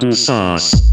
嗯。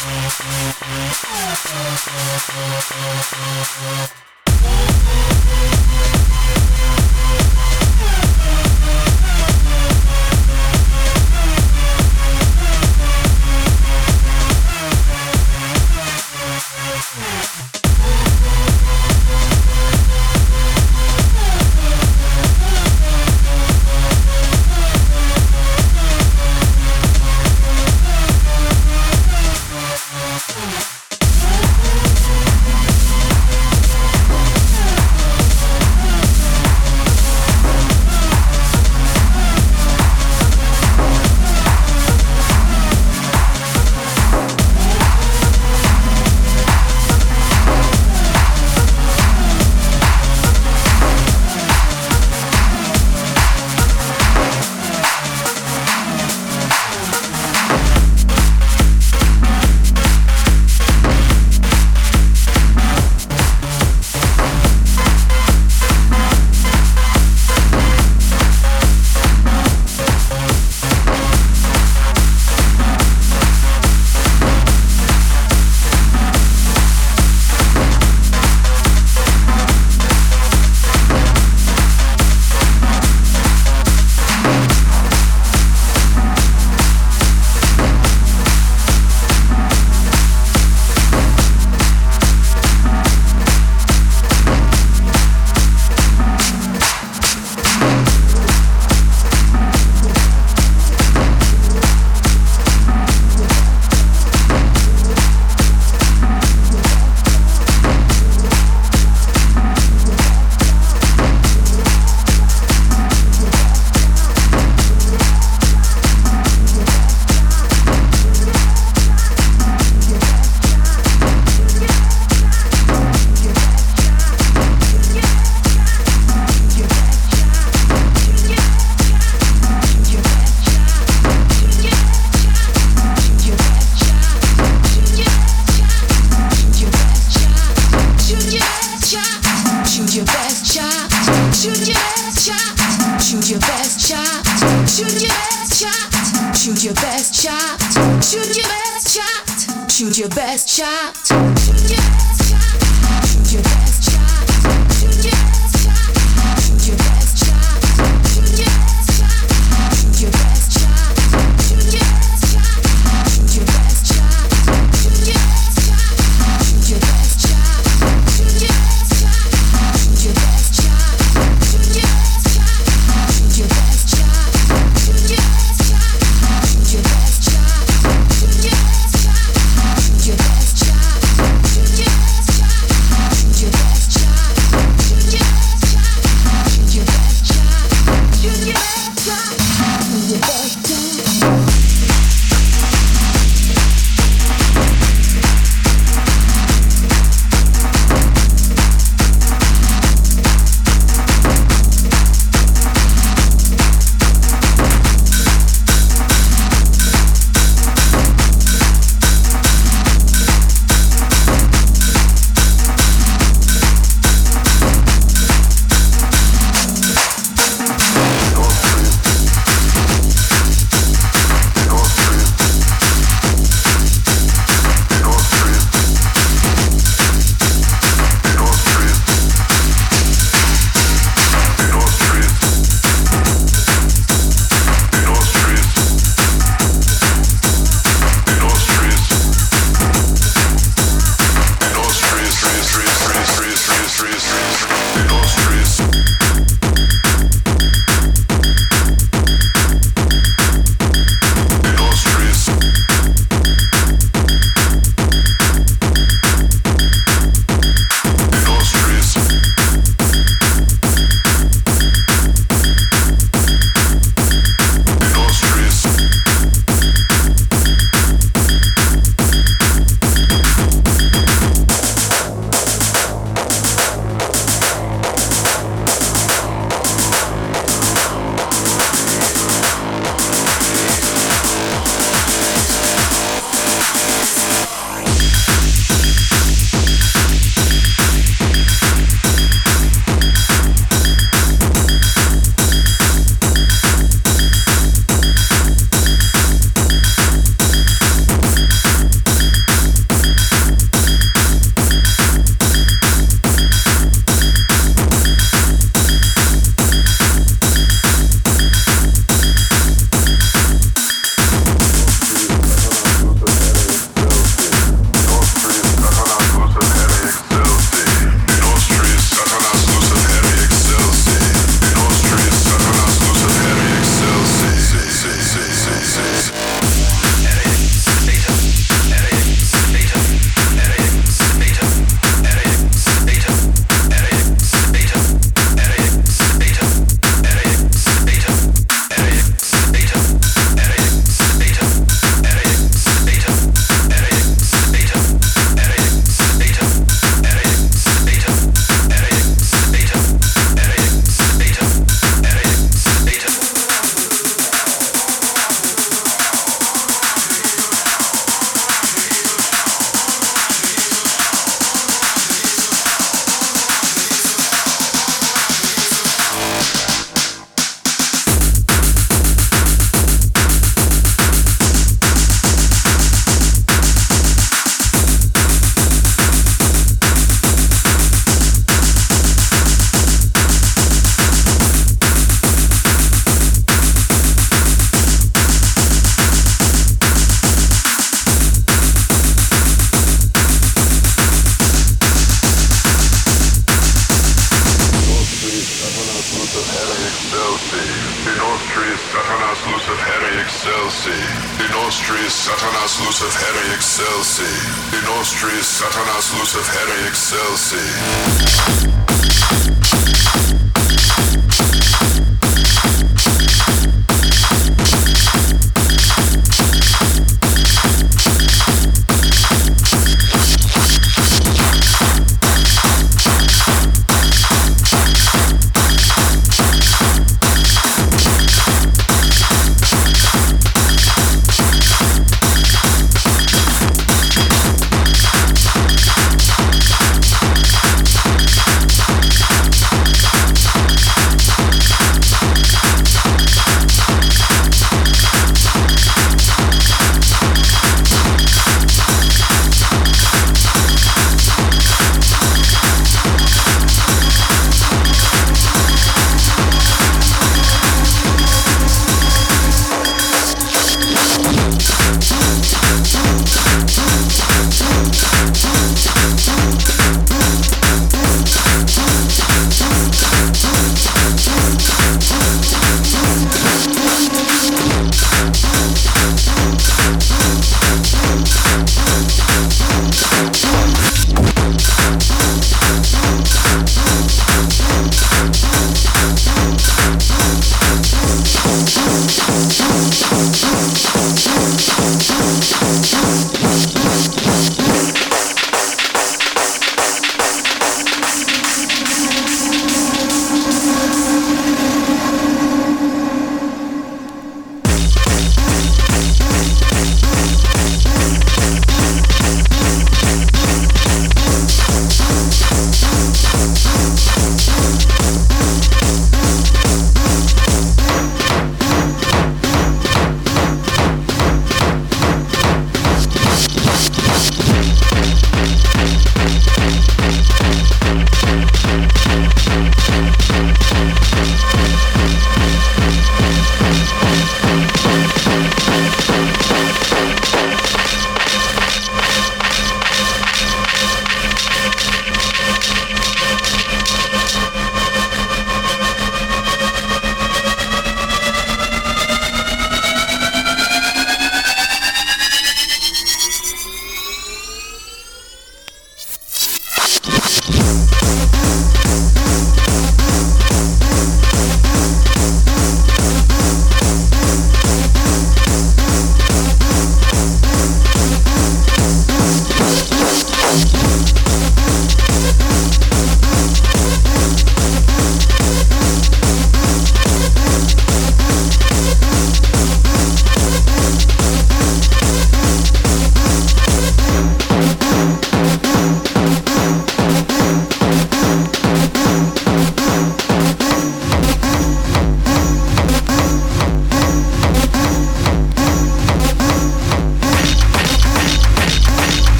Thank you.